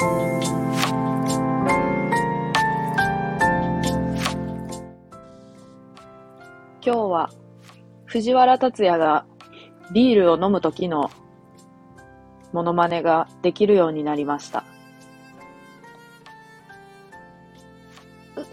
今日は藤原竜也がビールを飲む時のモノマネができるようになりました。うう